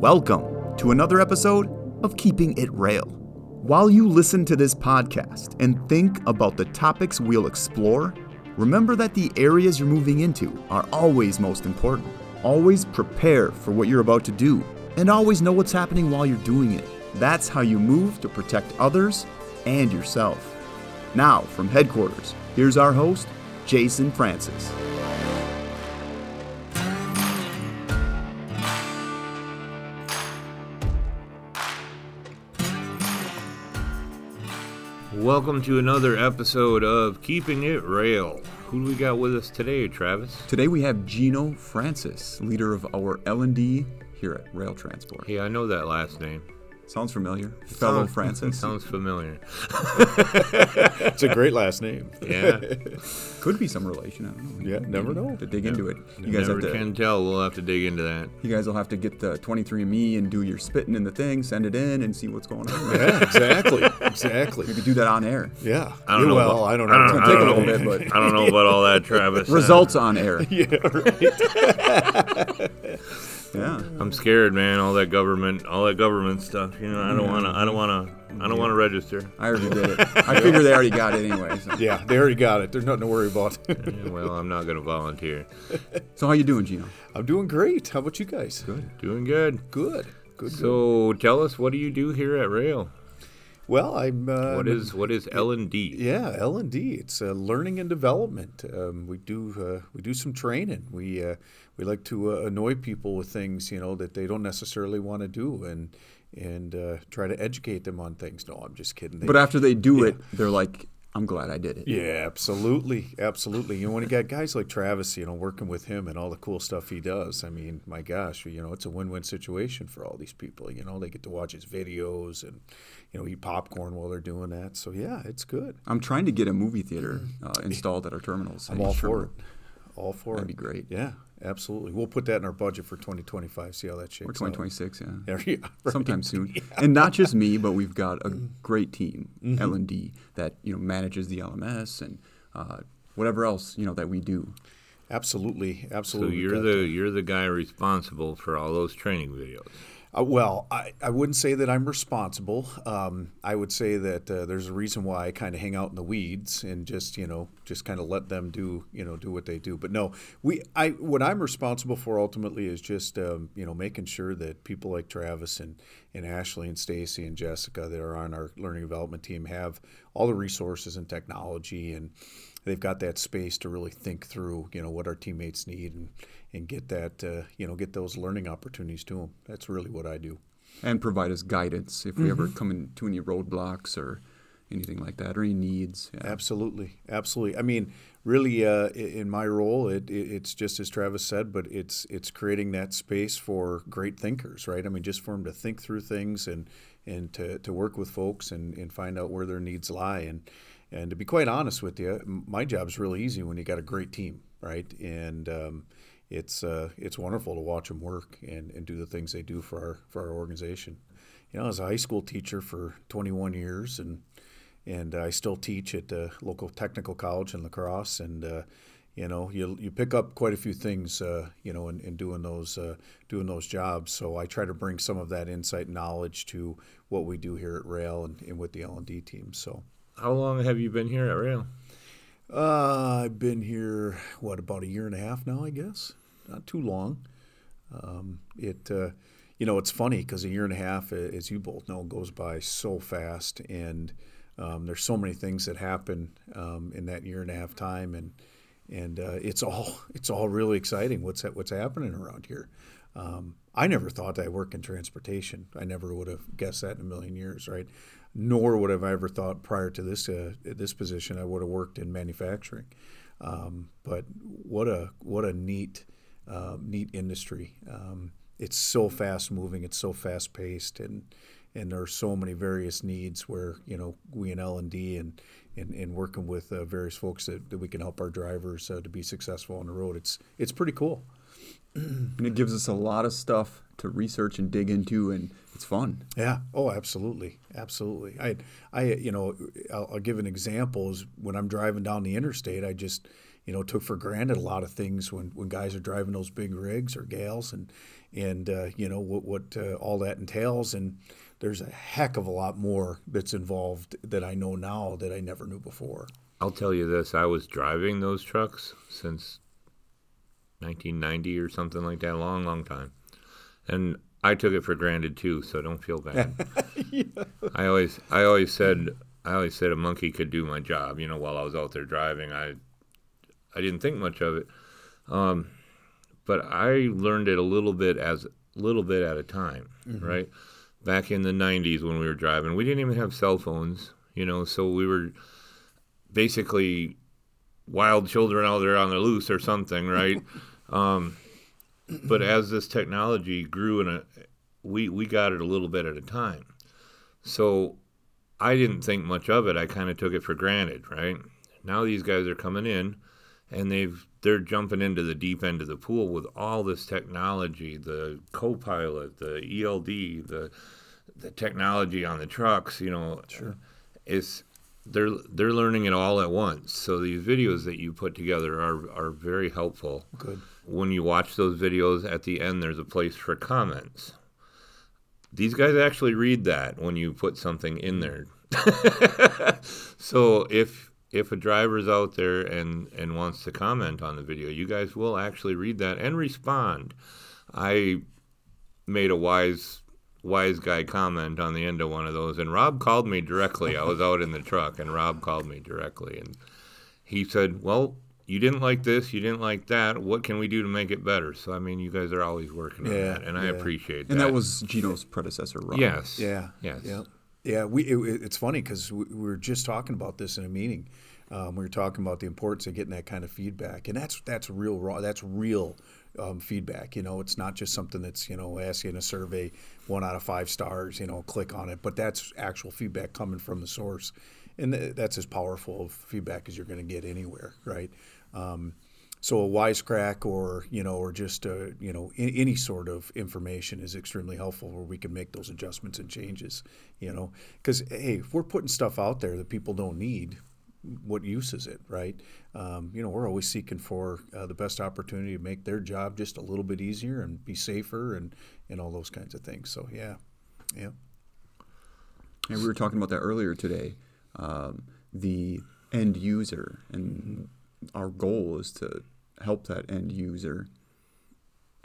Welcome to another episode of Keeping It Roehl. While you listen to this podcast and think about the topics we'll explore, remember that the areas you're moving into are always most important. Always prepare for what you're about to do, and always know what's happening while you're doing it. That's how you move to protect others and yourself. Now, from headquarters, here's our host, Jason Francis. Welcome to another episode of Keeping It Roehl. Who do we got with us today, Travis? Today we have Geno Francis, leader of our L&D here at Roehl Transport. Hey, I know that last name. Sounds familiar, fellow Sounds- Francis. Sounds familiar. It's a great last name. Yeah. Could be some relation. I don't know. Yeah, never know. To dig into it, you guys Never have to. can tell. We'll have to dig into that. You guys will have to get the 23andMe and do your spitting in the thing, send it in, and see what's going on. Yeah, exactly, exactly. Maybe do that on air. Yeah. I don't know Well, about- I don't know. I don't, gonna take I a don't little bit, but I don't know about all that, Travis. Results on air. yeah, right. Yeah. I'm scared, man. All that government, all that government stuff. You know, I don't wanna. I don't wanna. I don't wanna register. I already did it. I figure they already got it anyway. So, Yeah, they already got it. There's nothing to worry about. Yeah, well, I'm not gonna volunteer. so how you doing, Geno? I'm doing great. How about you guys? Good. Doing good. Good. Good. good. So tell us, what do you do here at Roehl? Well, I'm. Uh, What is what is L and D? Yeah, L and D. It's uh, learning and development. Um, we do uh, we do some training. We uh, we like to uh, annoy people with things you know that they don't necessarily want to do, and and uh, try to educate them on things. No, I'm just kidding. They, But after they do it, they're like, "I'm glad I did it." Yeah, absolutely, absolutely. You know, when you got guys like Travis, you know, working with him and all the cool stuff he does, I mean, my gosh, you know, it's a win-win situation for all these people. You know, they get to watch his videos and, you know, eat popcorn while they're doing that. So yeah, it's good. I'm trying to get a movie theater uh, installed at our terminals. I'm all for it. All for That'd it. be great. Yeah, absolutely. We'll put that in our budget for 2025. See how that shakes Or out. 2026, yeah. Yeah, yeah, right. sometime soon. And not just me, but we've got a great team, Mm-hmm. L and D, that you know manages the LMS and uh, whatever else you know that we do. Absolutely, Absolutely. So you're the you're the guy responsible for all those training videos. Uh, well, I, I wouldn't say that I'm responsible. Um, I would say that uh, there's a reason why I kind of hang out in the weeds and just you know just kind of let them do you know do what they do. But no, we I what I'm responsible for ultimately is just um, you know making sure that people like Travis and and Ashley and Stacy and Jessica that are on our learning development team have all the resources and technology and they've got that space to really think through, you know, what our teammates need and, and get that, uh, you know, get those learning opportunities to them. That's really what I do. and provide us guidance if we ever come into any roadblocks or anything like that or any needs. Yeah. Absolutely, absolutely. I mean, really, uh, in my role, it, it, it's just as Travis said, but it's it's creating that space for great thinkers, right? I mean, just for them to think through things and and to, to work with folks and, and find out where their needs lie. And and to be quite honest with you, my job's really easy when you got a great team, right? And um, it's uh, it's wonderful to watch them work and, and do the things they do for our for our organization. You know, as a high school teacher for 21 years and and I still teach at the local technical college in La Crosse, and uh, you know you you pick up quite a few things, uh, you know, in, in doing those uh, doing those jobs. So I try to bring some of that insight knowledge to what we do here at Roehl and, and with the L and D team. So How long have you been here at Roehl? Uh, I've been here what about a year and a half now, I guess, not too long. Um, it uh, you know it's funny because a year and a half, as you both know, goes by so fast, and um, there's so many things that happen um, in that year and a half time, and and uh, it's all it's all really exciting. What's what's happening around here? Um, I never thought I'd work in transportation. I never would have guessed that in a million years, right? Nor would have I ever thought prior to this uh, this position I would have worked in manufacturing. Um, but what a what a neat uh, neat industry. Um, it's so fast moving. It's so fast paced, and and there are so many various needs where you know we in L and D and and, working with uh, various folks that, that we can help our drivers uh, to be successful on the road. It's it's pretty cool. And it gives us a lot of stuff to research and dig into, and it's fun. Yeah. Oh, absolutely, absolutely. I, I, you know, I'll, I'll give an example. Is when I'm driving down the interstate, I just, you know, took for granted a lot of things when, when guys are driving those big rigs or gals, and and uh, you know what what uh, all that entails. And there's a heck of a lot more that's involved that I know now that I never knew before. I'll tell you this: I was driving those trucks since 1990 or something like that, a long, long time, and I took it for granted too. So don't feel bad. yeah. I always, I always said, I always said a monkey could do my job. You know, while I was out there driving, I, I didn't think much of it, um, but I learned it a little bit as little bit at a time, mm-hmm. right? Back in the 90s when we were driving, we didn't even have cell phones, you know, so we were basically wild children out there on the loose or something, right? um, but as this technology grew, in a, we we got it a little bit at a time. So I didn't think much of it. I kind of took it for granted, right? Now these guys are coming in, and they've they're jumping into the deep end of the pool with all this technology, the co-pilot, the ELD, the the technology on the trucks. You know, sure. it's they're they're learning it all at once. So these videos that you put together are are very helpful. Good. When you watch those videos, at the end there's a place for comments. These guys actually read that when you put something in there. so if if a driver's out there and and wants to comment on the video, you guys will actually read that and respond. I made a wise wise guy comment on the end of one of those. And Rob called me directly. I was out in the truck, and Rob called me directly, and he said, "Well, you didn't like this, you didn't like that. What can we do to make it better?" So I mean, you guys are always working on yeah, that, and yeah. I appreciate that. And that was Geno's predecessor, Rob. Yes. Yeah. Yes. Yeah. Yeah. We. It, it's funny because we, we, were just talking about this in a meeting. Um, we were talking about the importance of getting that kind of feedback, and that's that's real raw. That's real um, feedback. You know, it's not just something that's you know asking a survey one out of five stars. You know, click on it, but that's actual feedback coming from the source, and that's as powerful of feedback as you're going to get anywhere, right? Um, so a wisecrack or you know or just uh, you know any sort of information is extremely helpful where we can make those adjustments and changes you know because hey if we're putting stuff out there that people don't need what use is it, right? Um, you know, we're always seeking for uh, the best opportunity to make their job just a little bit easier and be safer and, and all those kinds of things. So, yeah, yeah. And we were talking about that earlier today. Um, the end user, and our goal is to help that end user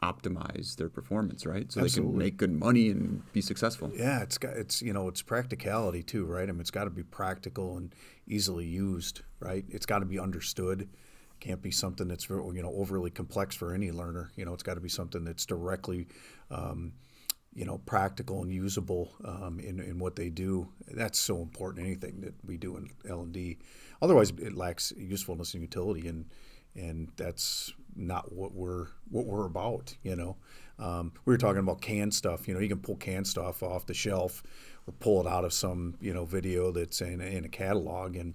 optimize their performance, right? So Absolutely. they can make good money and be successful. Yeah, it's got it's you know it's practicality too, right? I mean, it's got to be practical and easily used, right? It's got to be understood. Can't be something that's you know overly complex for any learner. You know, it's got to be something that's directly, um, you know, practical and usable um, in in what they do. That's so important. Anything that we do in L and D, otherwise it lacks usefulness and utility and and that's not what we're what we're about. You know, um, we were talking about canned stuff. You know, you can pull canned stuff off the shelf or pull it out of some you know video that's in, in a catalog, and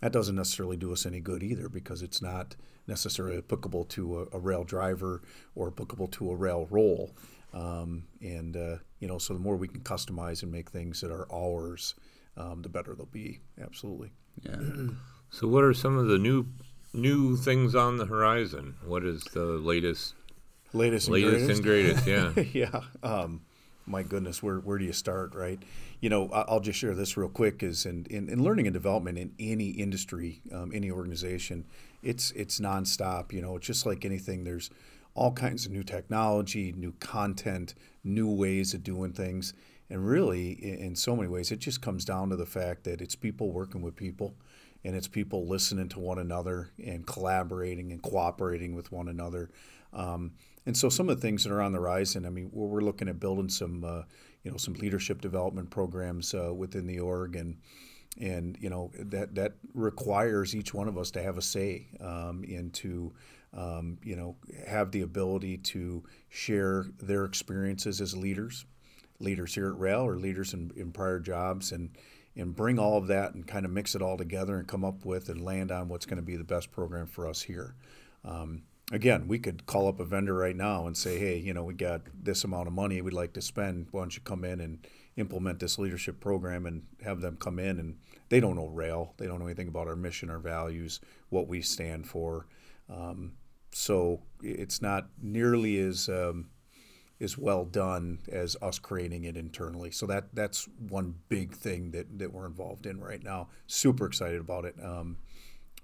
that doesn't necessarily do us any good either because it's not necessarily applicable to a, a Roehl driver or applicable to a Roehl role. Um, and uh, you know, so the more we can customize and make things that are ours, um, the better they'll be. Absolutely. Yeah. so, what are some of the new new things on the horizon? What is the latest? Latest, and latest greatest? and greatest. Yeah. yeah. Um, my goodness, where where do you start, right? You know, I'll just share this real quick. Is in, in, in learning and development in any industry, um, any organization, it's it's nonstop. You know, it's just like anything. There's all kinds of new technology, new content, new ways of doing things, and really, in, in so many ways, it just comes down to the fact that it's people working with people and it's people listening to one another and collaborating and cooperating with one another. Um, and so some of the things that are on the horizon, I mean, we're, we're looking at building some, uh, you know, some leadership development programs uh, within the org, and and you know that that requires each one of us to have a say um, and to um, you know have the ability to share their experiences as leaders, leaders here at Roehl or leaders in, in prior jobs, and and bring all of that and kind of mix it all together and come up with and land on what's going to be the best program for us here. Um, again, we could call up a vendor right now and say, hey, you know, we got this amount of money we'd like to spend. Why don't you come in and implement this leadership program and have them come in and they don't know Roehl they don't know anything about our mission our values what we stand for um, so it's not nearly as um, as well done as us creating it internally. So that that's one big thing that, that we're involved in right now. Super excited about it. Um,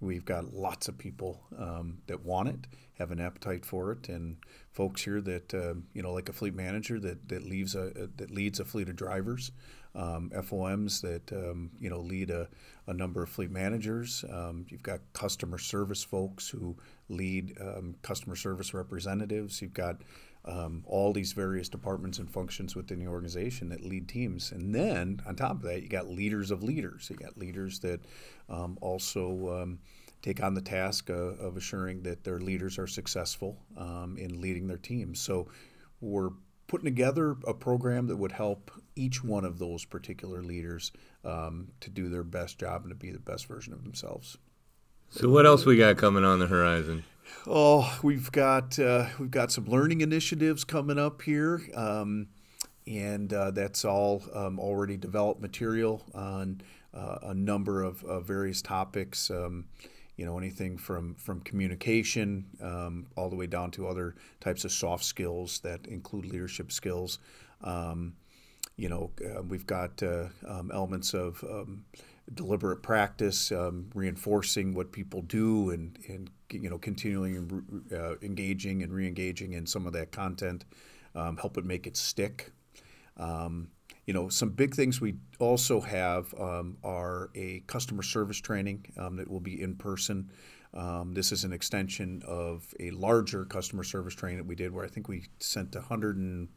we've got lots of people um, that want it, have an appetite for it, and folks here that uh, you know, like a fleet manager that that leaves a, that leads a fleet of drivers, um, FOMs that um, you know lead a, a number of fleet managers. Um, you've got customer service folks who lead um, customer service representatives. You've got um, all these various departments and functions within the organization that lead teams. And then on top of that, you got leaders of leaders. You got leaders that um, also um, take on the task uh, of assuring that their leaders are successful um, in leading their teams. So we're putting together a program that would help each one of those particular leaders um, to do their best job and to be the best version of themselves. So what else we got coming on the horizon? Oh, we've got uh, we've got some learning initiatives coming up here, um, and uh, that's all um, already developed material on uh, a number of, of various topics. Um, you know, anything from from communication um, all the way down to other types of soft skills that include leadership skills. Um, you know, uh, we've got uh, um, elements of deliberate practice, um, reinforcing what people do, and, and you know continuing uh, engaging and re-engaging in some of that content, um, help it make it stick. Um, you know, some big things we also have um, are a customer service training um, that will be in person. Um, this is an extension of a larger customer service training that we did, where I think we sent 100 and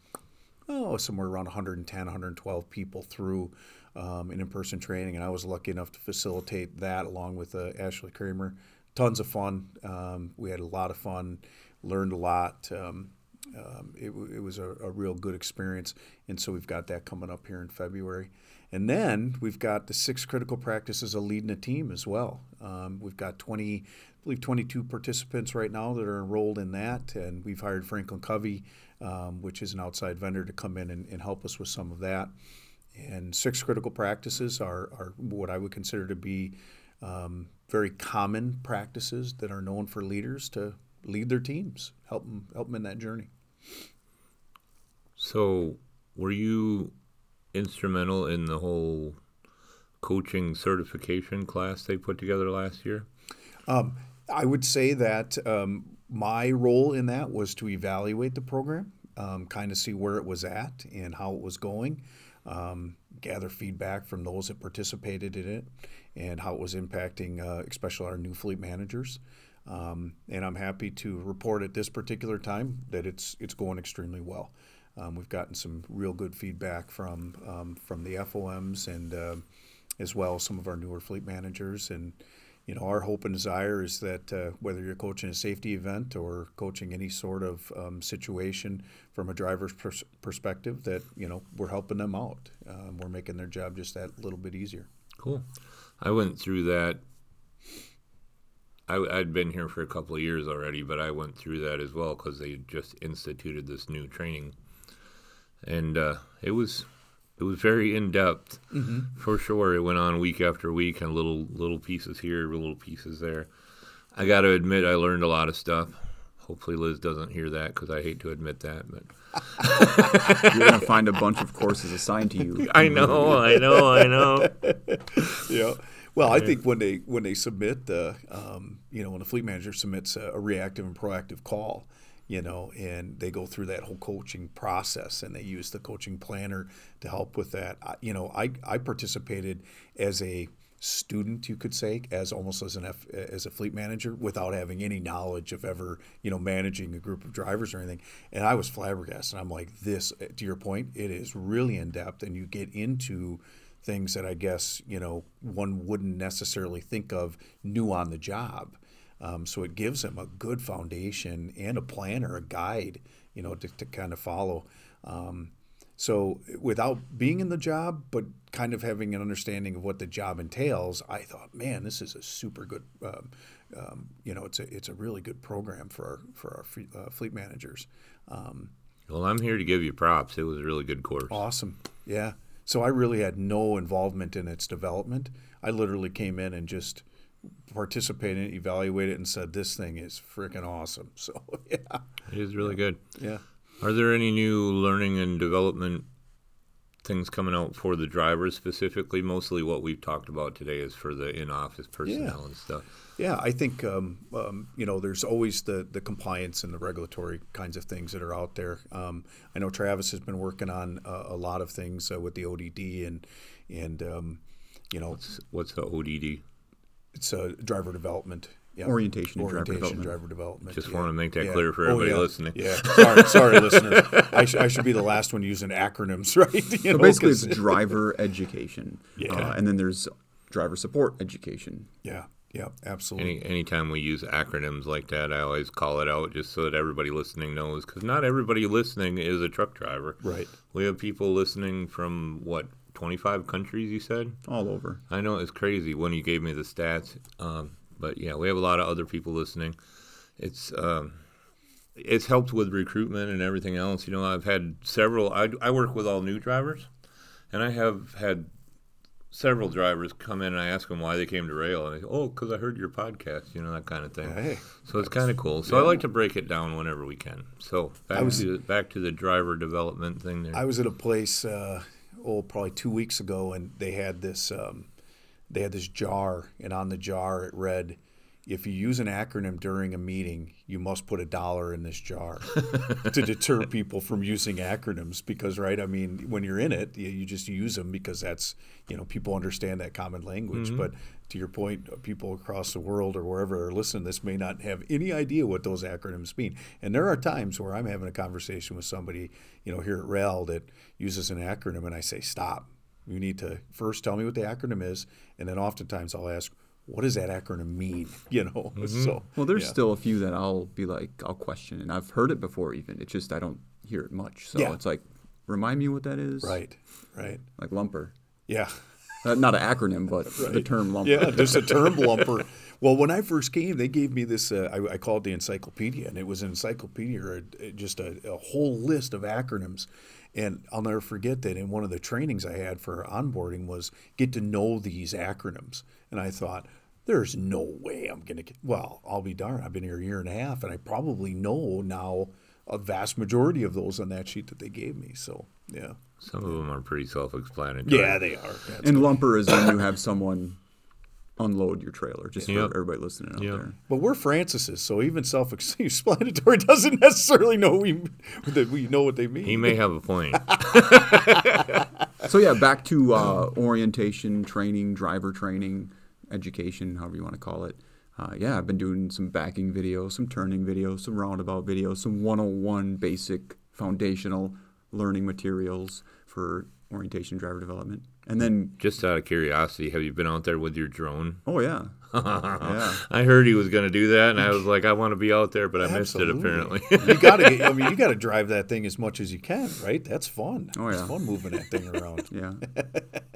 oh somewhere around 110, 112 people through um, an in-person training, and I was lucky enough to facilitate that along with uh, Ashley Kramer. Tons of fun. Um, we had a lot of fun, learned a lot. Um, um it, it, was a, a, real good experience, and so we've got that coming up here in February. And then we've got the six critical practices of leading a team as well. Um, we've got 20, I believe 22 participants right now that are enrolled in that, and we've hired Franklin Covey, um, which is an outside vendor, to come in and, and help us with some of that. And six critical practices are, are what I would consider to be um, very common practices that are known for leaders to lead their teams, help them, help them in that journey. So, were you instrumental in the whole coaching certification class they put together last year? Um, I would say that um, my role in that was to evaluate the program, um, kind of see where it was at and how it was going um, gather feedback from those that participated in it and how it was impacting, uh, especially our new fleet managers. Um, and I'm happy to report at this particular time that it's it's going extremely well. Um, we've gotten some real good feedback from um, from the FOMs and uh, as well as some of our newer fleet managers and you know, our hope and desire is that uh, whether you're coaching a safety event or coaching any sort of um, situation from a driver's pers- perspective, that you know we're helping them out. Um, we're making their job just that little bit easier. Cool. I went through that. I, I'd been here for a couple of years already, but I went through that as well because they just instituted this new training, and uh, it was it was very in depth mm-hmm. for sure. It went on week after week and little little pieces here, little pieces there. I got to admit, I learned a lot of stuff. Hopefully, Liz doesn't hear that because I hate to admit that. But you're gonna find a bunch of courses assigned to you. I know, I know, I know. yeah. Well, I think when they when they submit the, um, you know, when the fleet manager submits a, a reactive and proactive call, you know, and they go through that whole coaching process and they use the coaching planner to help with that. I, you know, I, I participated as a student, you could say, as almost as an F, as a fleet manager without having any knowledge of ever, you know, managing a group of drivers or anything. And I was flabbergasted. And I'm like, this, eh, to your point, it is really in depth and you get into things that I guess, you know, one wouldn't necessarily think of new on the job um, so it gives them a good foundation and a plan or a guide, you know, to, to kind of follow. Um, so without being in the job, but kind of having an understanding of what the job entails, I thought, man, this is a super good. Um, um, you know, it's a it's a really good program for our for our fleet, uh, fleet managers. Um, well, I'm here to give you props. It was a really good course. Awesome, yeah. So I really had no involvement in its development. I literally came in and just participated evaluated and said this thing is freaking awesome. So yeah, it is really good. Yeah. Are there any new learning and development things coming out for the drivers specifically? Mostly what we've talked about today is for the in-office personnel Yeah. and stuff. Yeah, I think um, um, you know there's always the the compliance and the regulatory kinds of things that are out there. Um, I know Travis has been working on uh, a lot of things uh, with the ODD and and um, you know what's, What's the ODD? It's a driver development. Yeah. Orientation and driver Orientation, development. driver development. Just yeah. wanna make that Yeah. clear for Oh, everybody yeah. listening. Yeah, sorry, sorry, listeners. I, sh- I should be the last one using acronyms, right? You So know, basically, 'cause- it's driver education, Yeah. uh, and then there's driver support education. yeah, yeah, absolutely. Any anytime we use acronyms like that, I always call it out just so that everybody listening knows, because not everybody listening is a truck driver. Right. We have people listening from what 25 countries. You said. all over. I know it's crazy when you gave me the stats, um, but yeah, we have a lot of other people listening. It's um, it's helped with recruitment and everything else. You know, I've had several. I, I work with all new drivers, and I have had several drivers come in and I ask them why they came to Roehl, and they go, "Oh, because I heard your podcast," you know, that kind of thing. Hey, so it's kind of cool. So I like to break it down whenever we can. So back was- to back to the driver development thing there. I was at a place, uh, oh, probably two weeks ago, and they had this, um, they had this jar, and on the jar it read, "If you use an acronym during a meeting, you must put a dollar in this jar to deter people from using acronyms." Because, right, I mean, when you're in it, you, you just use them because that's, you know, people understand that common language. But to your point, uh, people across the world or wherever are listening to this may not have any idea what those acronyms mean. And there are times where I'm having a conversation with somebody, you know, here at Roehl that uses an acronym, and I say, "Stop! You need to first tell me what the acronym is, and then oftentimes I'll ask." What does that acronym mean? You know, so Well, there's yeah. still a few that I'll be like, I'll question, and I've heard it before. Even it's just I don't hear it much. So Yeah. it's like, remind me what that is. right, right, Like lumper. yeah. Uh, not an acronym, but the term lumper. Yeah, just a term lumper. Well, when I first came, they gave me this. Uh, I, I called the encyclopedia, and it was an encyclopedia, or a, just a, a whole list of acronyms. And I'll never forget that in one of the trainings I had for onboarding was get to know these acronyms. And I thought, there's no way I'm going to get. Well, I'll be darned. I've been here a year and a half, and I probably know now a vast majority of those on that sheet that they gave me. So, yeah. Some of them are pretty self-explanatory. Yeah, they are. That's And lumper is when you have someone unload your trailer, just Yep. for everybody listening out Yep. there. But we're Francis's, so even self-explanatory doesn't necessarily know we that we know what they mean. He may have a point. So yeah, back to uh, orientation, training, driver training, education, however you want to call it. Uh, yeah, I've been doing some backing videos, some turning videos, some roundabout videos, some 101 basic foundational learning materials for orientation driver development. And then, Just out of curiosity, have you been out there with your drone? oh yeah, yeah. I heard he was going to do that, and I was like, I want to be out there, but I missed it apparently. you got to. I mean, you gotta drive that thing as much as you can, right? That's fun. Oh, It's yeah. fun moving that thing around. Yeah,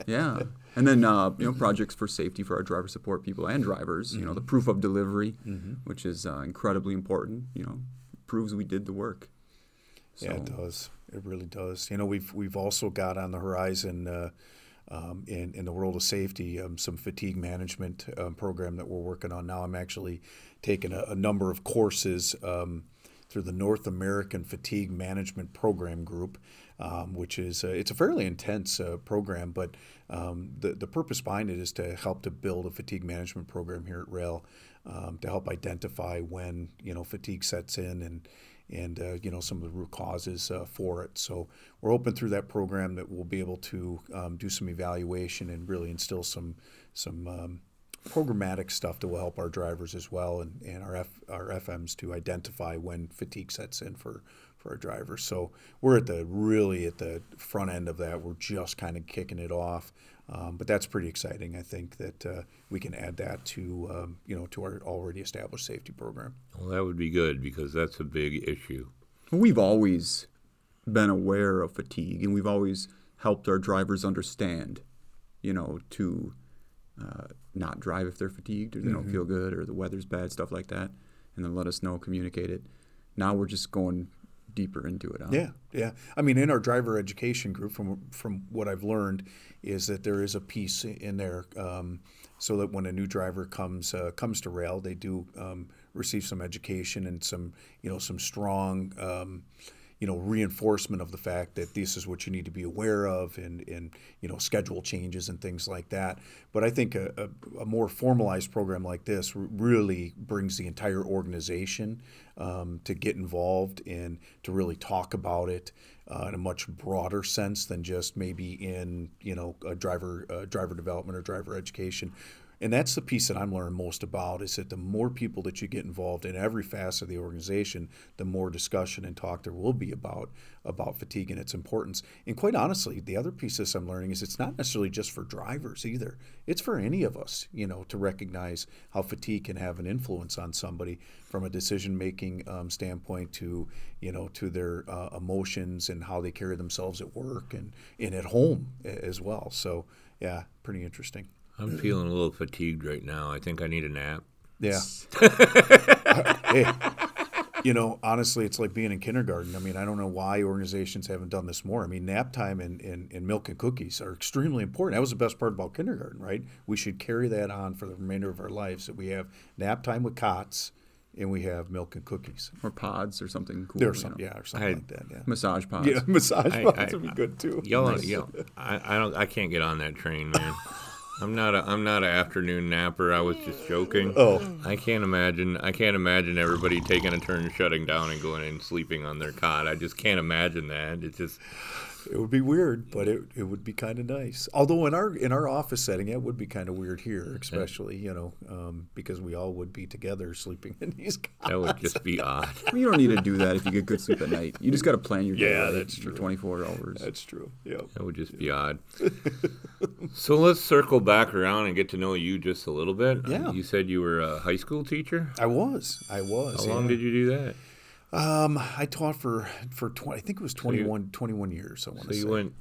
yeah, and then uh, you know projects for safety for our driver support people and drivers. You know the proof of delivery, which is uh, incredibly important. You know, proves we did the work. Yeah, it does. It really does. You know, we've we've also got on the horizon uh, um, in in the world of safety um, some fatigue management um, program that we're working on now. I'm actually taking a, a number of courses um, through the North American Fatigue Management Program Group, um, which is uh, it's a fairly intense uh, program, but um, the the purpose behind it is to help to build a fatigue management program here at Roehl um, to help identify when you know fatigue sets in and and uh, you know some of the root causes uh, for it. So we're open through that program that we'll be able to um, do some evaluation and really instill some some um, programmatic stuff that will help our drivers as well and, and our F, our FMs to identify when fatigue sets in for for our drivers. So we're at the really at the front end of that. We're just kind of kicking it off. Um, but that's pretty exciting. I think that uh, we can add that to um, you know to our already established safety program. well, that would be good because that's a big issue. We've always been aware of fatigue, and we've always helped our drivers understand, you know, to uh, not drive if they're fatigued or they don't feel good or the weather's bad, stuff like that, and then let us know, communicate it. Now we're just going deeper into it. Huh? Yeah, yeah. I mean, in our driver education group, from from what I've learned, is that there is a piece in there um, so that when a new driver comes uh, comes to Roehl, they do um, receive some education and some you know some strong. Um, you know reinforcement of the fact that this is what you need to be aware of and and you know schedule changes and things like that. But I think a, a, a more formalized program like this really brings the entire organization um, to get involved and to really talk about it uh, in a much broader sense than just maybe in you know a driver uh, driver development or driver education. And that's the piece that I'm learning most about is that the more people that you get involved in every facet of the organization, the more discussion and talk there will be about about fatigue and its importance. And quite honestly, the other piece that I'm learning is it's not necessarily just for drivers either. It's for any of us, you know, to recognize how fatigue can have an influence on somebody from a decision making um, standpoint to, you know, to their uh, emotions and how they carry themselves at work and, and at home as well. So, yeah, pretty interesting. I'm feeling a little fatigued right now. I think I need a nap. Yeah. hey, you know, honestly, it's like being in kindergarten. I mean, I don't know why organizations haven't done this more. I mean, nap time and, and, and milk and cookies are extremely important. That was the best part about kindergarten, right? We should carry that on for the remainder of our lives that we have nap time with cots and we have milk and cookies. Or pods or something cool. There's some, yeah, or something I- like that. Yeah. Massage pods. Yeah, massage I- pods I- would be good too. Y'all, y'all I, I don't. I can't get on that train, man. I'm not a. I'm not an afternoon napper. I was just joking. Oh. I can't imagine. I can't imagine everybody taking a turn, shutting down, and going and sleeping on their cot. I just can't imagine that. It's just. It would be weird, but it, it would be kind of nice. Although in our in our office setting, it would be kind of weird here, especially you know um, because we all would be together sleeping in these. Cots. That would just be odd. Well, you don't need to do that if you get good sleep at night. You just got to plan your day. Yeah, that's for true. 24 hours. That's true. Yeah. That would just be odd. so let's circle back around and get to know you just a little bit. Yeah. You said you were a high school teacher. I was. I was. How long did you do that? Um, I taught for for twenty. I think it was 21, 21 years. I want So to say. you went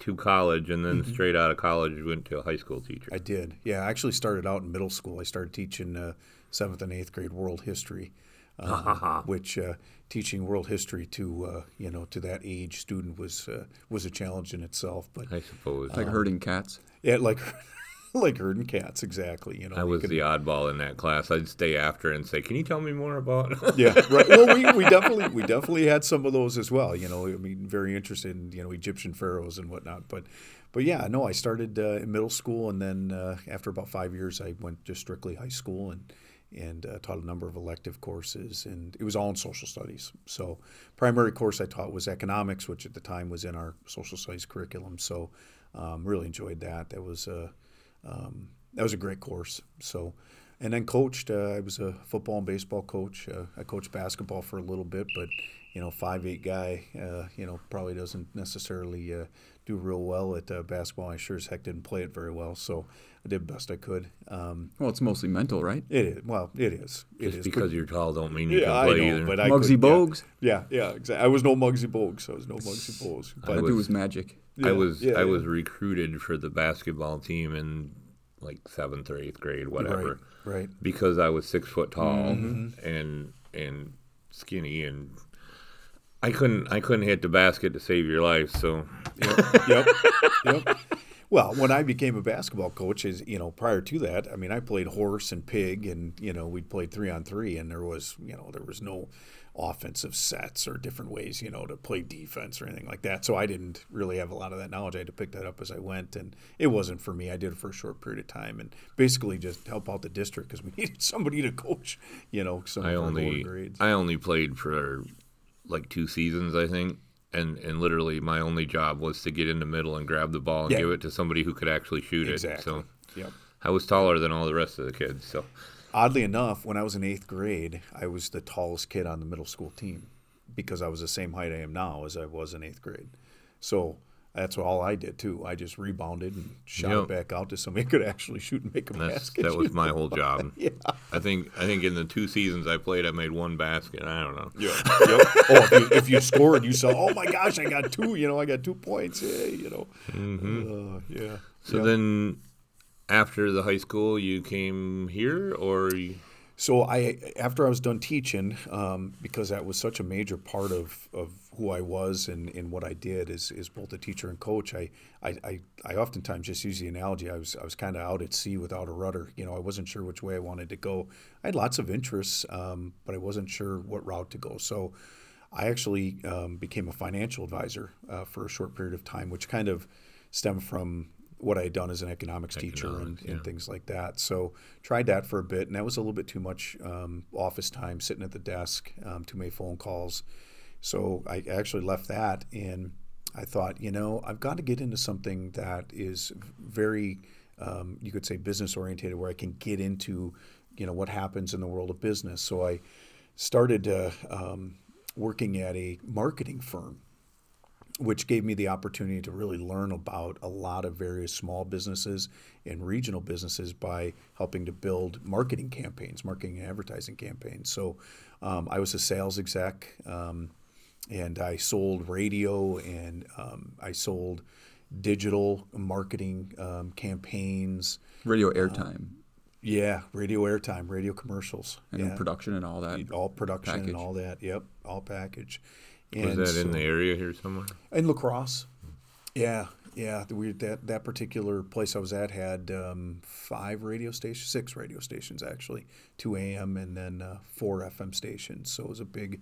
to college, and Mm-hmm. then straight out of college, you went to a high school teacher. I did. Yeah, I actually started out in middle school. I started teaching uh, seventh and eighth grade world history, um, which uh, teaching world history to uh, you know to that age student was uh, was a challenge in itself. But I suppose. like herding cats. yeah, like like herding cats, exactly. You know, I was could- the oddball in that class. I'd stay after and say, "Can you tell me more about?" yeah, right. Well, we, we definitely we definitely had some of those as well. You know, I mean, very interested in you know Egyptian pharaohs and whatnot. But but yeah, no, I started uh, in middle school, and then uh, after about five years, I went just strictly high school and and uh, taught a number of elective courses, and it was all in social studies. So primary course I taught was economics, which at the time was in our social studies curriculum. So um, really enjoyed that. That was a um, that was a great course. So, and then coached. Uh, I was a football and baseball coach. Uh, I coached basketball for a little bit, but you know, five eight guy, uh, you know, probably doesn't necessarily uh, do real well at uh, basketball. I sure as heck didn't play it very well. So I did best I could. Um, Well, it's mostly mental, right? it is well, it is. It Just is. because you're tall don't mean you yeah, can I play know, either. but I Muggsy couldn't- yeah. Bogues. Yeah, yeah, exactly. I was no Muggsy Bogues. I was no Muggsy Bogues. But That was- dude was magic. Yeah, I was yeah, I yeah. was recruited for the basketball team in like seventh or eighth grade, whatever, right, right. because I was six foot tall Mm-hmm. and and skinny, and I couldn't I couldn't hit the basket to save your life. So yep, yep. Well, when I became a basketball coach, is you know, prior to that, I mean, I played horse and pig, and you know, we played three on three, and there was, you know, there was no offensive sets or different ways, you know, to play defense or anything like that. So I didn't really have a lot of that knowledge. I had to pick that up as I went, and it wasn't for me. I did it for a short period of time, and basically just help out the district because we needed somebody to coach, you know, some I of our lower only grades. I only played for like two seasons, I think. And, and literally, my only job was to get in the middle and grab the ball and Yeah. give it to somebody who could actually shoot Exactly. it. So Yep. I was taller than all the rest of the kids. So Oddly enough, when I was in eighth grade, I was the tallest kid on the middle school team because I was the same height I am now as I was in eighth grade. So that's all I did too. I just rebounded and shot Yep. it back out to somebody who could actually shoot and make a that's basket. that was my whole job. Yeah. I think I think in the two seasons I played, I made one basket. I don't know. Yeah. yep. Oh, if you, if you scored, you saw, oh my gosh, I got two. You know, I got two points. Hey, you know. Uh, yeah. Mm-hmm. So Yep. then, after the high school, you came here, or So I, after I was done teaching, um, because that was such a major part of, of who I was and, and what I did is, is both a teacher and coach. I, I, I, I oftentimes just use the analogy. I was I was kind of out at sea without a rudder. You know, I wasn't sure which way I wanted to go. I had lots of interests, um, but I wasn't sure what route to go. So I actually um, became a financial advisor uh, for a short period of time, which kind of stemmed from what I had done as an economics, teacher and, Economics, and things like that. So tried that for a bit, and that was a little bit too much um, office time, sitting at the desk, um, too many phone calls. So I actually left that, and I thought, you know, I've got to get into something that is very, um, you could say, business oriented, where I can get into, you know, what happens in the world of business. So I started uh, um, working at a marketing firm which gave me the opportunity to really learn about a lot of various small businesses and regional businesses by helping to build marketing campaigns, marketing and advertising campaigns. So um, I was a sales exec um, and I sold radio and um, I sold digital marketing um, campaigns. Radio airtime Yeah, radio airtime, radio commercials. and yeah. production and all that. all production package. and all that. Yep, all package. Was And that in the area here somewhere? in La Crosse. Yeah, yeah. Weird that that particular place I was at had um, five radio stations, six radio stations actually, two AM and then uh, four FM stations. So it was a big,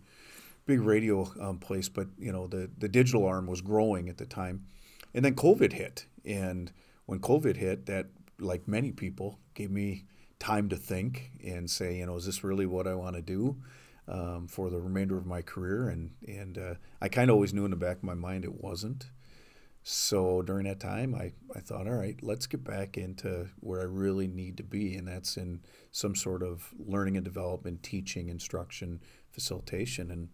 big radio um, place. But you know the the digital arm was growing at the time, and then COVID hit. And when COVID hit, that like many people gave me time to think and say, you know, is this really what I want to do? Um, for the remainder of my career, and and uh, I kind of always knew in the back of my mind it wasn't. So during that time, I, I thought, all right, let's get back into where I really need to be, and that's in some sort of learning and development, teaching, instruction, facilitation, and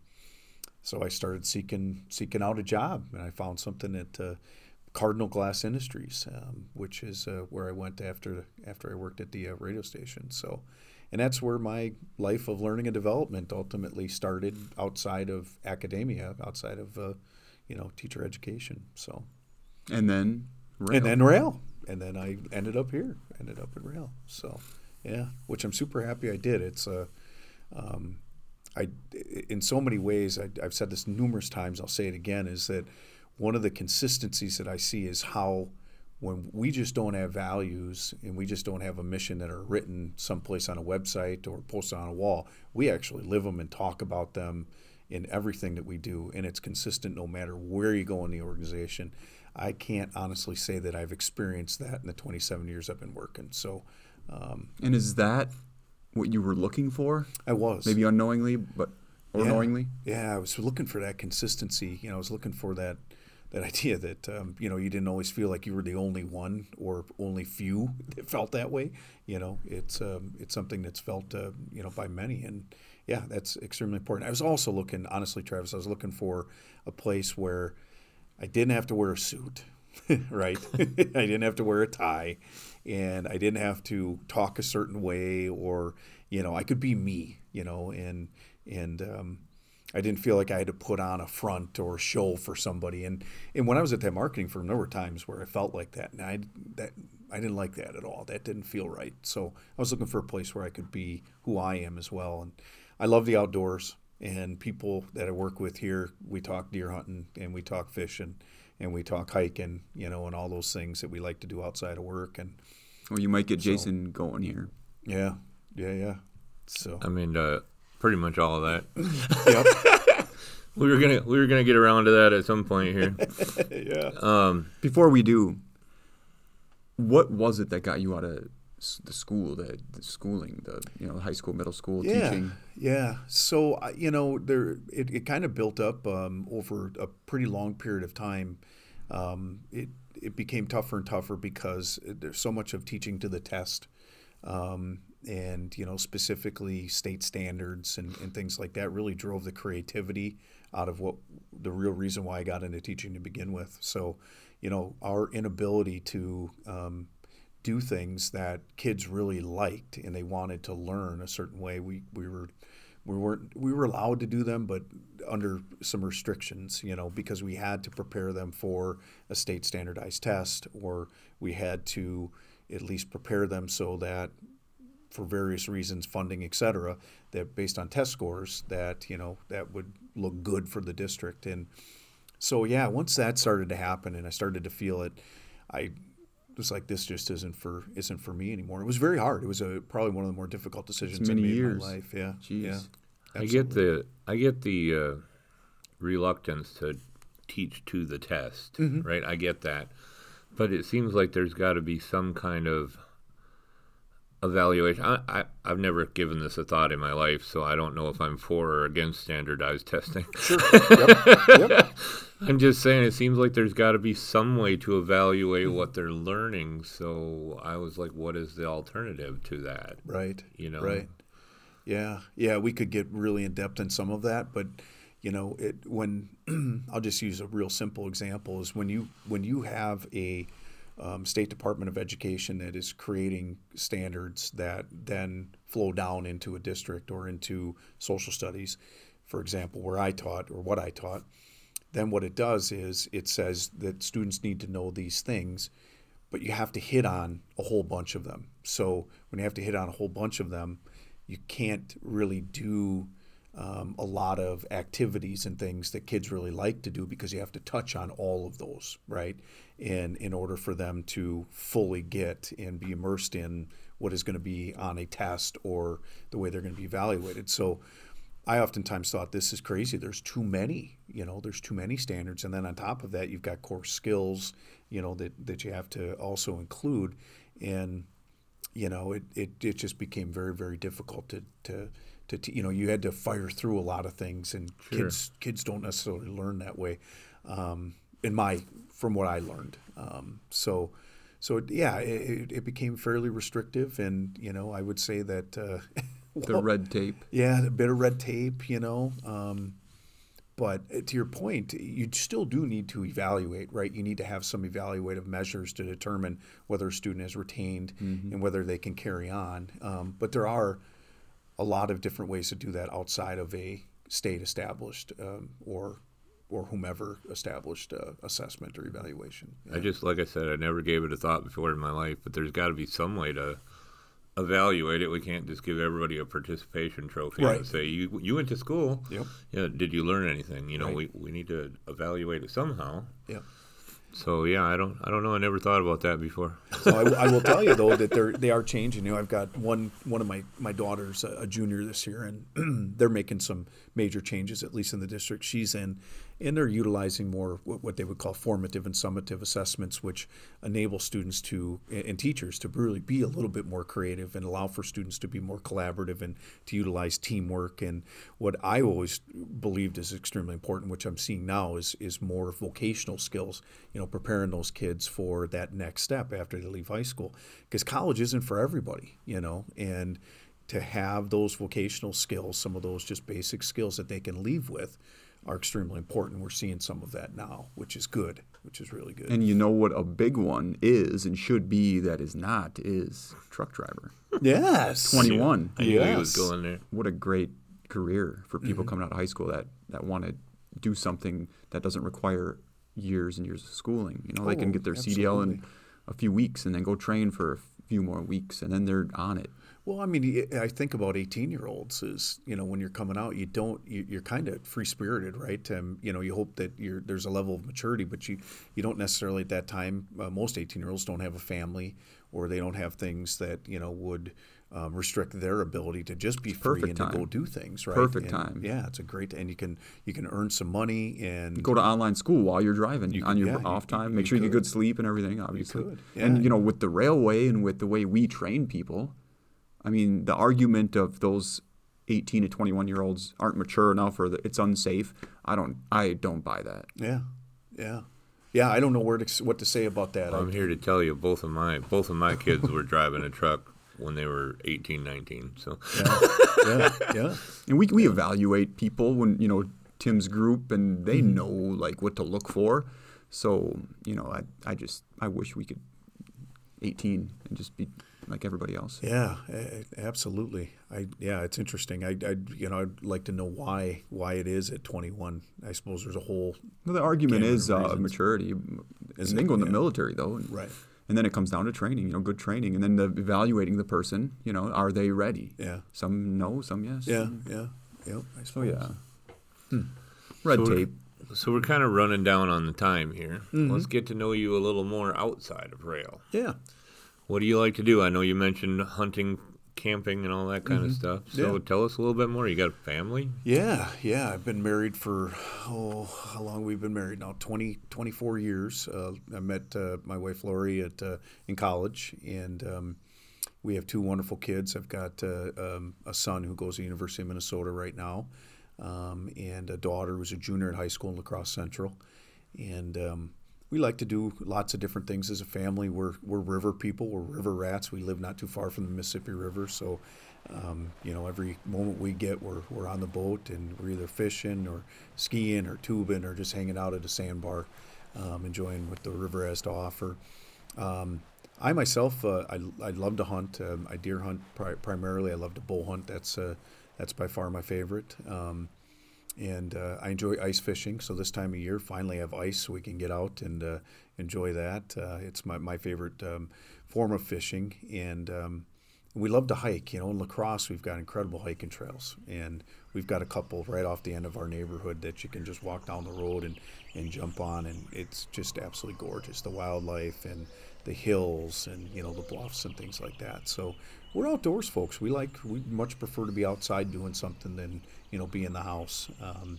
so I started seeking seeking out a job, and I found something at uh, Cardinal Glass Industries, um, which is uh, where I went after after I worked at the uh, radio station. So, and that's where my life of learning and development ultimately started outside of academia, outside of uh, you know teacher education. So, And then Roehl. and then Roehl, and then I ended up here, ended up at Roehl. So, yeah, which I'm super happy I did. It's a um, I, in so many ways, I, I've said this numerous times. I'll say it again: is that one of the consistencies that I see is how when we just don't have values and we just don't have a mission that are written someplace on a website or posted on a wall, we actually live them and talk about them in everything that we do, and it's consistent no matter where you go in the organization. I can't honestly say that I've experienced that in the 27 years I've been working. So um, And is that what you were looking for? I was Maybe unknowingly, but or Yeah. knowingly? Yeah, I was looking for that consistency. You know, I was looking for that that idea that um, you know you didn't always feel like you were the only one or only few that felt that way. You know, it's um, it's something that's felt uh, you know by many, and yeah, that's extremely important. I was also looking, honestly, Travis, I was looking for a place where I didn't have to wear a suit, right? I didn't have to wear a tie, and I didn't have to talk a certain way, or you know, I could be me, you know, and and um, I didn't feel like I had to put on a front or show for somebody. And and when I was at that marketing firm, there were times where I felt like that, and I that I didn't like that at all. That didn't feel right. So I was looking for a place where I could be who I am as well. And I love the outdoors. And people that I work with here, we talk deer hunting and we talk fishing and we talk hiking, you know, and all those things that we like to do outside of work. And Well, you might get Jason going here. yeah, yeah, yeah. So I mean, uh, pretty much all of that. yep, We were gonna we were gonna get around to that at some point here. yeah. Um, Before we do, what was it that got you out of the school, the, the schooling, the you know high school, middle school yeah, teaching? Yeah. So you know, there it, it kind of built up um, over a pretty long period of time. Um, it it became tougher and tougher because there's so much of teaching to the test, um, and you know specifically state standards and, and things like that really drove the creativity out of what the real reason why I got into teaching to begin with. So, you know, our inability to um, do things that kids really liked and they wanted to learn a certain way. We we were we weren't we were allowed to do them, but under some restrictions, you know, because we had to prepare them for a state standardized test, or we had to at least prepare them so that for various reasons, funding, et cetera, that based on test scores, that you know that would look good for the district. And so, yeah, once that started to happen, and I started to feel it, I was like, this just isn't for isn't for me anymore. It was very hard. It was a probably one of the more difficult decisions I many made years. in my life. Yeah, Jeez. yeah. I get the I get the uh, reluctance to teach to the test, Mm-hmm. right? I get that. But it seems like there's got to be some kind of evaluation. I, I, I've never given this a thought in my life, so I don't know if I'm for or against standardized testing. Sure. yep. Yep. I'm just saying it seems like there's got to be some way to evaluate what they're learning. So I was like, what is the alternative to that? Right. You know? Right. Yeah. Yeah. We could get really in depth in some of that, but you know, it when I'll just use a real simple example is when you when you have a um, State Department of Education that is creating standards that then flow down into a district or into social studies, for example, where I taught or what I taught, then what it does is it says that students need to know these things, but you have to hit on a whole bunch of them. So when you have to hit on a whole bunch of them, you can't really do um, a lot of activities and things that kids really like to do because you have to touch on all of those, right? And in order for them to fully get and be immersed in what is going to be on a test or the way they're going to be evaluated. So I oftentimes thought this is crazy. There's too many, you know, there's too many standards. And then on top of that, you've got core skills, you know, that, that you have to also include. And, you know, it, it, it just became very, very difficult to, to, to, t- you know, you had to fire through a lot of things and kids, kids don't necessarily learn that way. Um, in my, from what I learned. Um, so, so yeah, it, it became fairly restrictive. And, you know, I would say that, uh, The red tape. yeah, a bit of red tape, you know. Um, but uh, to your point, you still do need to evaluate, right? You need to have some evaluative measures to determine whether a student is retained and whether they can carry on. Um, but there are a lot of different ways to do that outside of a state established um, or or whomever established uh, assessment or evaluation. I just, like I said, I never gave it a thought before in my life, but there's got to be some way to evaluate it. We can't just give everybody a participation trophy Right. and say, you, you went to school. Yep. Yeah, did you learn anything? You know, Right. we, we need to evaluate it somehow. Yeah. So yeah, I don't I don't know. I never thought about that before. So I, I will tell you though that they're they are changing. You know, I've got one one of my my daughters, a, a junior this year, and they're making some major changes, at least in the district she's in, and they're utilizing more what, they would call formative and summative assessments, which enable students to and teachers to really be a little bit more creative and allow for students to be more collaborative and to utilize teamwork. And what I always believed is extremely important, which I'm seeing now, is is more vocational skills. You know, preparing those kids for that next step after they leave high school, because college isn't for everybody. You know, and to have those vocational skills, some of those just basic skills that they can leave with, are extremely important. We're seeing some of that now, which is good, which is really good. And you know what a big one is and should be that is not is truck driver. yes, 21. I knew he was Yes. going there. What a great career for Mm-hmm. people coming out of high school that, that want to do something that doesn't require years and years of schooling. You know, they Oh, can get their CDL in a few weeks and then go train for a few more weeks and then they're on it. Well, I mean, I think about eighteen-year-olds is you know when you're coming out, you don't you, you're kind of free-spirited, right? Um, you know, you hope that you're there's a level of maturity, but you you don't necessarily at that time. Uh, most eighteen-year-olds don't have a family, or they don't have things that you know would um, restrict their ability to just be free and to go do things, right? Perfect And, time. Yeah, it's a great, and you can you can earn some money and Go to online school while you're driving You on your yeah, off time. you Make sure you get good sleep and everything, obviously. could, And you know, with the Roehl way and with the way we train people, I mean, the argument of those 18 to 21 year olds aren't mature enough or that it's unsafe. I don't. I don't buy that. yeah, yeah, yeah. I don't know where to what to say about that. I- I'm here to tell you, both of my both of my kids were driving a truck when they were 18, 19. So yeah, yeah. yeah. And we we evaluate people when you know Tim's group, and they Mm-hmm. know like what to look for. So you know, I I just I wish we could 18 and just be like everybody else. Yeah, absolutely. I yeah, it's interesting. I, I you know I'd like to know why why it is at 21. I suppose there's a whole Well, the argument is uh, maturity. Is and it? then go in the Yeah. military though, and, Right. And then it comes down to training. You know, good training, and then the evaluating the person. You know, are they ready? yeah Some no, some yes. yeah yeah yeah. I So suppose. yeah. Red So we're- tape. so we're kind of running down on the time here. Mm-hmm. Let's get to know you a little more outside of Roehl. yeah What do you like to do? I know you mentioned hunting camping and all that kind of stuff. So Mm-hmm. Yeah. tell us a little bit more. You got a family? Yeah, yeah. I've been married for, oh, how long we've been married now? 20, 24 years. Uh, I met uh, my wife Lori at uh, in college, and um, we have two wonderful kids. I've got uh, um, a son who goes to University of Minnesota right now, um, and a daughter who's a junior at high school in La Crosse Central. And um, we like to do lots of different things as a family. We're, we're river people, we're river rats. We live not too far from the Mississippi River, so um, you know, every moment we get, we're, we're on the boat and we're either fishing or skiing or tubing or just hanging out at a sandbar, um, enjoying what the river has to offer. Um, I myself, uh, I, I love to hunt. Um, I deer hunt pri- primarily. I love to bow hunt. That's uh, that's by far my favorite. Um, and uh, I enjoy ice fishing. So this time of year, finally have ice, so we can get out and uh, enjoy that. Uh, it's my, my favorite um, form of fishing, and um, we love to hike. You know, in La Crosse, we've got incredible hiking trails, and we've got a couple right off the end of our neighborhood that you can just walk down the road and, and jump on, and it's just absolutely gorgeous. The wildlife and the hills, and you know the bluffs and things like that. So we're outdoors folks. We like we much prefer to be outside doing something than you know be in the house. Um,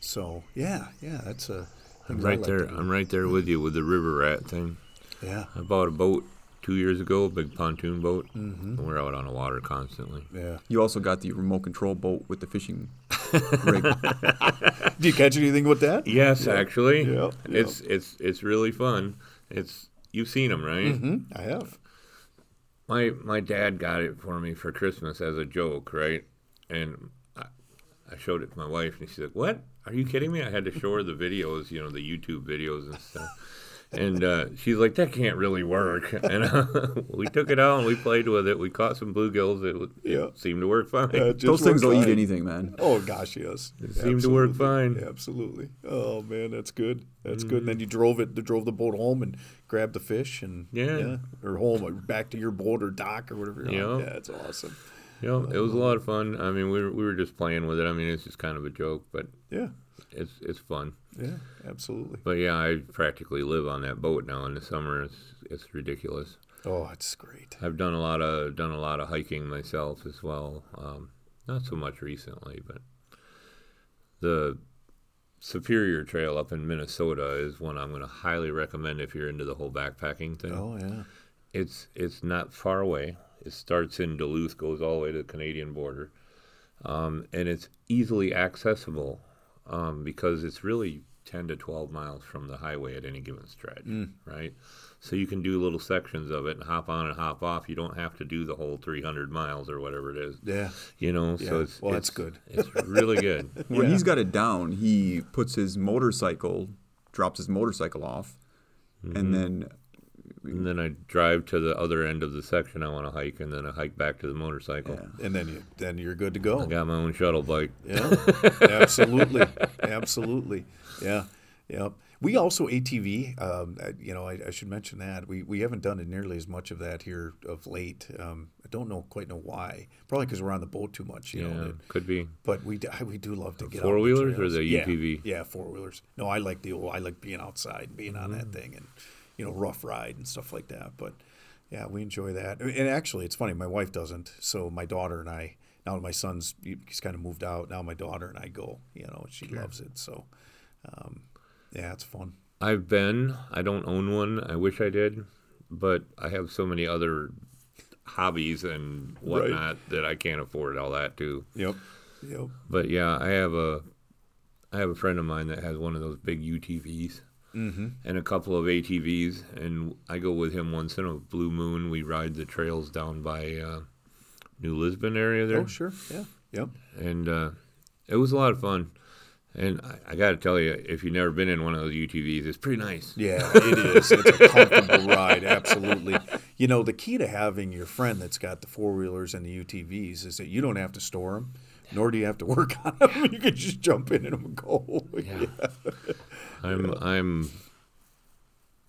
so yeah, yeah, that's a I'm right like there. I'm right there with you with the river rat thing. Yeah, I bought a boat two years ago, a big pontoon boat. Mm-hmm. We're out on the water constantly. yeah. You also got the remote control boat with the fishing rig. Do you catch anything with that? Yes, actually, it's it's it's really fun. It's you've seen them, right? hmm I have. My my dad got it for me for Christmas as a joke, right? And I, I showed it to my wife, and she said, "What? Are you kidding me?" I had to show her the videos, you know, the YouTube videos and stuff. And uh, she's like, "That can't really work." And uh, we took it out and we played with it. We caught some bluegills. It, it Yeah. seemed to work fine. Uh, Those things work will eat anything, man. Oh gosh, yes. It seemed to work fine. Absolutely. Oh man, that's good. That's good. And Mm-hmm. then you drove it, drove the boat home and grabbed the fish and Yeah. or home or back to your boat or dock or whatever. You're on. Yeah. Yeah, that's awesome. Yeah, know, it was a lot of fun. I mean, we were, we were just playing with it. I mean, it's just kind of a joke, but Yeah, it's it's fun. yeah, absolutely. But yeah, I practically live on that boat now. In the summer, it's it's ridiculous. Oh, it's great. I've done a lot of done a lot of hiking myself as well. Um, not so much recently, but the Superior Trail up in Minnesota is one I'm going to highly recommend if you're into the whole backpacking thing. Oh yeah. It's it's not far away. It starts in Duluth, goes all the way to the Canadian border, um, and it's easily accessible um, because it's really 10 to 12 miles from the highway at any given stretch, right? So you can do little sections of it and hop on and hop off. You don't have to do the whole 300 miles or whatever it is, Yeah. you know. So it's Well, that's it's- good. It's really good. When Yeah. he's got it down, he puts his motorcycle, drops his motorcycle off, Mm-hmm. and then and then I drive to the other end of the section I want to hike, and then I hike back to the motorcycle. yeah. And then you then you're good to go. I got my own shuttle bike. Yeah, absolutely, absolutely. Yeah, yeah. We also ATV. Um, you know, I, I should mention that we, we haven't done it nearly as much of that here of late. Um, I don't know quite know why. Probably because we're on the boat too much. You Yeah, know. that- could be. but we, d- we do love to get out the Four-wheelers or the yeah, UTV? Yeah, four wheelers. No, I like the old. I like being outside, and being on that Mm-hmm. thing, and you know, rough ride and stuff like that. But yeah, we enjoy that. And actually, it's funny. My wife doesn't. So my daughter and I. Now my son's he's kind of moved out. Now my daughter and I go. You know, she loves it. So um, yeah, it's fun. I've been. I don't own one. I wish I did, but I have so many other hobbies and whatnot that I can't afford all that too. Yep. Yep. But yeah, I have a I have a friend of mine that has one of those big UTVs Mm-hmm. and a couple of ATVs, and I go with him once in a blue moon. We ride the trails down by uh, New Lisbon area there, Oh sure. Yeah. Yep. and uh, it was a lot of fun. And I, I got to tell you, if you've never been in one of those UTVs, it's pretty nice. Yeah, it is. It's a comfortable ride, absolutely. You know, the key to having your friend that's got the four wheelers and the UTVs is that you don't have to store them, nor do you have to work on them. You can just jump in and go. Yeah. I'm I'm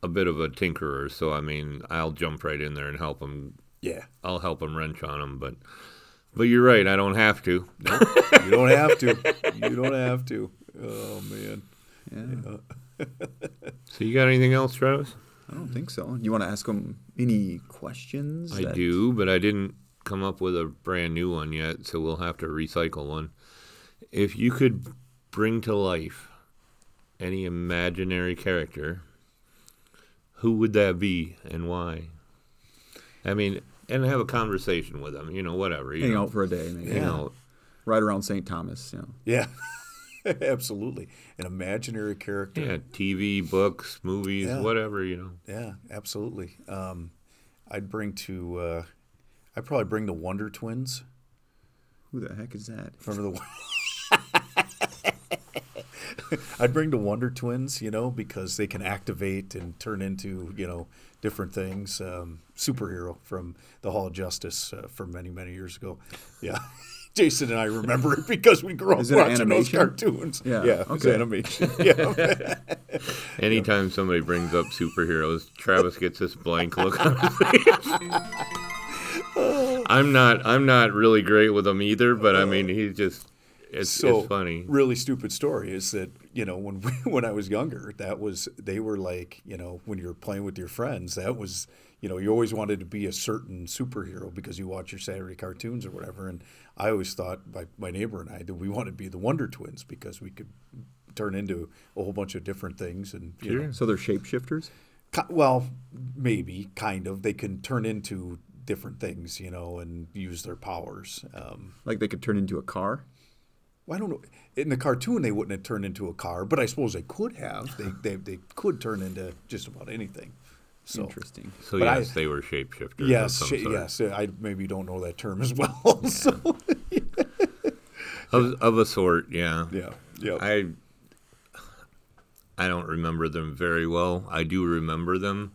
a bit of a tinkerer, so I mean, I'll jump right in there and help them. Yeah. I'll help them wrench on them, but but you're right, I don't have to. You don't have to. You don't have to. Oh man. Yeah. So you got anything else, Travis? I don't think so. You want to ask him any questions? I that- do, but I didn't come up with a brand new one yet, so we'll have to recycle one. If you could bring to life any imaginary character, who would that be and why? I mean, and have a conversation with them, you know, whatever. You Hang know, out for a day, maybe. You know, Right around St. Thomas, you know. Yeah, absolutely. An imaginary character. yeah, TV, books, movies, Yeah. whatever, you know. Yeah, absolutely. Um, I'd bring to. Uh, I'd probably bring the Wonder Twins. Who the heck is that? Remember the. I'd bring the Wonder Twins, you know, because they can activate and turn into, you know, different things. Um, superhero from the Hall of Justice uh, from many, many years ago. Yeah. Jason and I remember it because we grew up Is it watching those cartoons. Yeah, yeah, it's okay. animation. Yeah, Anytime somebody brings up superheroes, Travis gets this blank look on his face. I'm not. I'm not really great with him either, but I mean, he's just. It's, so it's funny. really stupid story is that you know when we, when I was younger, that was they were like you know when you were playing with your friends, that was you know you always wanted to be a certain superhero because you watch your Saturday cartoons or whatever, and I always thought by my neighbor and I that we wanted to be the Wonder Twins because we could turn into a whole bunch of different things and you know, So they're shapeshifters? Well, maybe kind of they can turn into different things, you know, and use their powers. Um, Like they could turn into a car? Well, I don't know. In the cartoon, they wouldn't have turned into a car, but I suppose they could have. They they, they could turn into just about anything. So Interesting. So but I- yes, they were shapeshifters. of yes, some sh- sort. yes. I maybe don't know that term as well. So Of, of a sort, yeah. yeah, yeah. I I don't remember them very well. I do remember them.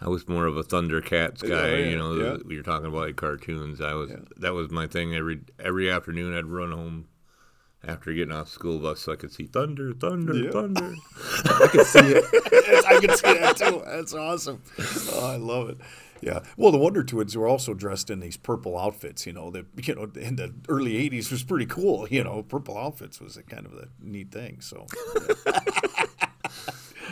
I was more of a Thundercats guy, yeah, you know. yeah. We were talking about like cartoons. I was Yeah. that was my thing. Every every afternoon, I'd run home after getting off school bus so I could see thunder, thunder, Yeah. thunder. I could see it. I can see that too. That's awesome. Oh, I love it. Yeah. Well, the Wonder Twins were also dressed in these purple outfits. You know that you know in the early '80s was pretty cool. You know, purple outfits was a kind of a neat thing. So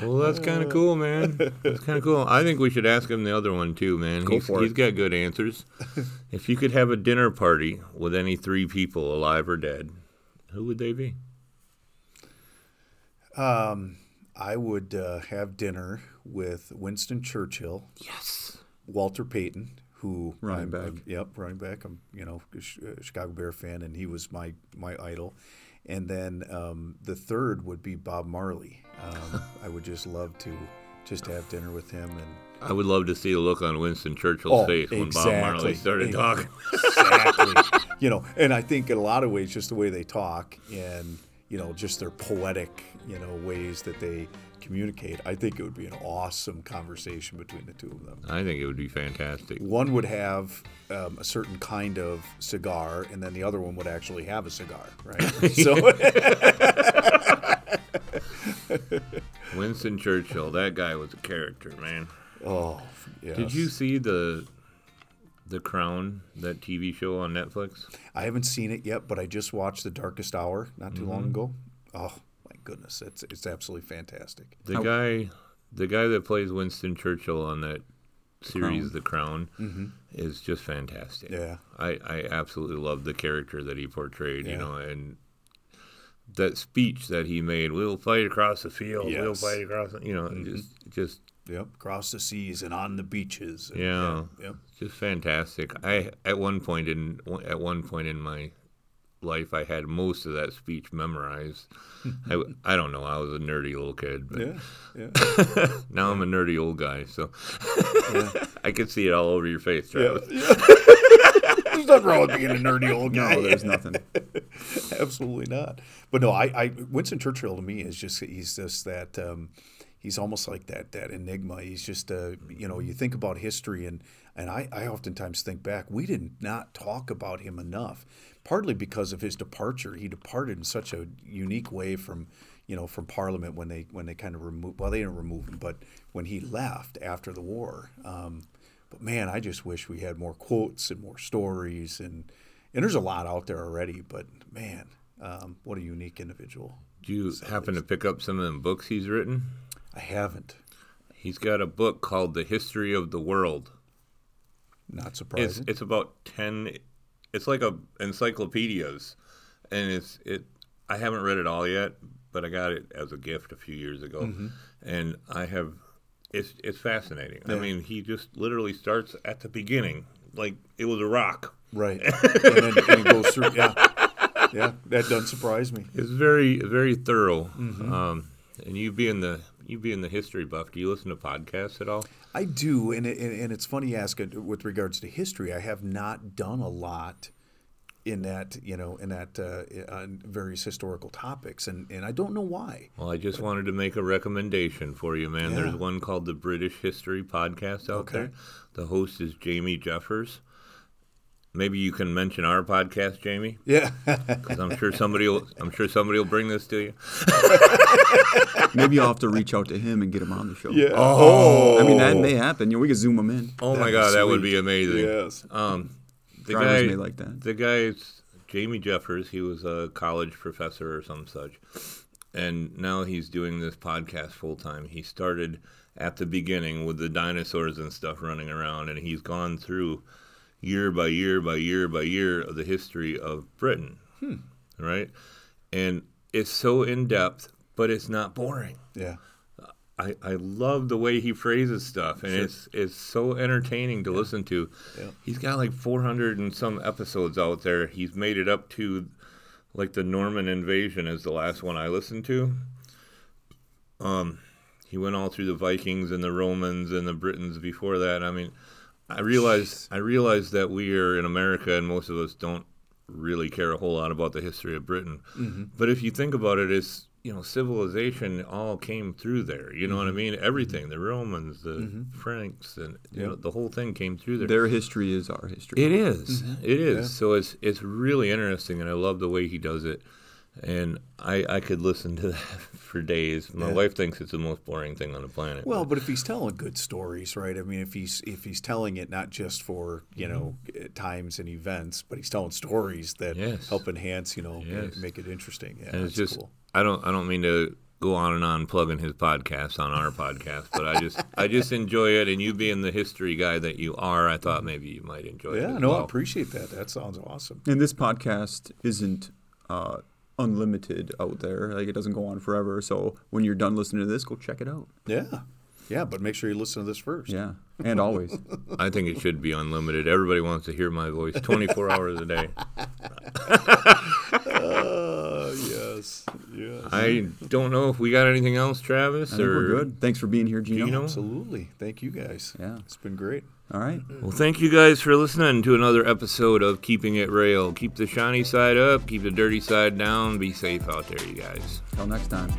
Well, that's kind of cool, man. That's kind of cool. I think we should ask him the other one too, man. Go he's, for he's it. got good answers. if you could have a dinner party with any three people, alive or dead, who would they be? Um, I would uh, have dinner with Winston Churchill. Yes. Walter Payton, who Running I'm- back. I'm- yep, running back. I'm you know a Chicago Bear fan, and he was my my idol. And then um, the third would be Bob Marley. Um, I would just love to just have dinner with him and I would love to see the look on Winston Churchill's Oh, face when Bob Marley started talking. exactly you know and i think in a lot of ways just the way they talk and you know just their poetic you know ways that they communicate i think it would be an awesome conversation between the two of them I think it would be fantastic. one would have um, a certain kind of cigar and then the other one would actually have a cigar right so Winston Churchill, that guy was a character, man. oh yes. Did you see the the Crown, that TV show on Netflix? i haven't seen it yet but i just watched the darkest hour not too long ago oh goodness it's, it's absolutely fantastic The guy, the guy that plays Winston Churchill on that series, The Crown, is just fantastic. Mm-hmm. Yeah. I, I absolutely love the character that he portrayed. You know, and that speech that he made, "We'll fight across the field. We'll Mm-hmm. fight across." the-" You know, just just Yep, across the seas and on the beaches. and- Yeah. Yep. just fantastic. I at one point in at one point in my life, I had most of that speech memorized. I, I don't know. I was a nerdy little kid, but Yeah. Yeah. now I'm a nerdy old guy, so I could see it all over your face, Travis. There's nothing wrong with being a nerdy old guy. No, there's nothing. Absolutely not. But no, I, I Winston Churchill to me is just he's just that um, he's almost like that that enigma. He's just uh, you know you think about history and and I, I oftentimes think back we did not talk about him enough. Partly because of his departure, he departed in such a unique way from you know from Parliament when they when they kind of removed well they didn't remove him but when he left after the war. Um, but man, I just wish we had more quotes and more stories and and there's a lot out there already. But man, um, what a unique individual. Do you happen to pick up some of the books he's written? I haven't. He's got a book called The History of the World. Not It's surprising. it's about ten. It's like a encyclopedias, and it's it. I haven't read it all yet, but I got it as a gift a few years ago, Mm-hmm. and I have. It's it's fascinating. I mean, he just literally starts at the beginning, like it was a rock. right. and then and he goes through. Yeah. Yeah. That doesn't surprise me. It's very very thorough. Mm-hmm. Um, and you being the you being the history buff, do you listen to podcasts at all? I do, and it, and, it's funny you ask it with regards to history. I have not done a lot in that, you know, in that uh, on various historical topics, and, and I don't know why. Well, I just wanted to make a recommendation for you, man. There's one called the British History Podcast out Okay. there. The host is Jamie Jeffers. Maybe you can mention our podcast, Jamie, Yeah, because I'm sure somebody will. I'm sure somebody will bring this to you. Maybe I'll have to reach out to him and get him on the show. yeah. Oh, I mean, that may happen. You know, we could zoom him in. Oh my That'd be God, that would be amazing. Yes. Um, the Drivers guy, may like that. The guy's Jamie Jeffers. He was a college professor or some such, and now he's doing this podcast full time. He started at the beginning with the dinosaurs and stuff running around, and he's gone through year by year by year by year of the history of Britain, right? And it's so in depth, but it's not boring. Yeah. I, I love the way he phrases stuff, and it's it's so entertaining to listen to. Yeah. He's got like 400 and some episodes out there. He's made it up to like the Norman invasion is the last one I listened to. Um, he went all through the Vikings and the Romans and the Britons before that. I mean, I realize I realize that we are in America and most of us don't really care a whole lot about the history of Britain. Mm-hmm. But if you think about it, it's you know civilization all came through there. You know what I mm-hmm. mean? Mm-hmm. Everything, the Romans, the Franks, and you know the whole thing came through there. Their history is our history. It is. It is. Yeah. So it's it's really interesting, and I love the way he does it. And I I could listen to that for days. My Yeah. wife thinks it's the most boring thing on the planet. Well, but if he's telling good stories, right? I mean, if he's if he's telling it not just for you know uh, times and events, but he's telling stories that Yes. help enhance, you know, Yes. make it interesting. Yeah, and it's just cool. I don't I don't mean to go on and on plugging his podcast on our podcast, but I just I just enjoy it. And you being the history guy that you are, I thought maybe you might enjoy it. Yeah, as no, I appreciate that. That sounds awesome. And this podcast isn't uh, unlimited out there. Like it doesn't go on forever. So when you're done listening to this, go check it out. Yeah, yeah, but make sure you listen to this first. Yeah, and always. I think it should be unlimited. Everybody wants to hear my voice 24 hours a day. Uh, yes, yes. I don't know if we got anything else, Travis. I think or we're good. Thanks for being here, Geno. Geno? Absolutely. Thank you guys. Yeah. It's been great. All right. Well, thank you guys for listening to another episode of Keeping It Roehl. Keep the shiny side up, keep the dirty side down. Be safe out there, you guys. Till next time.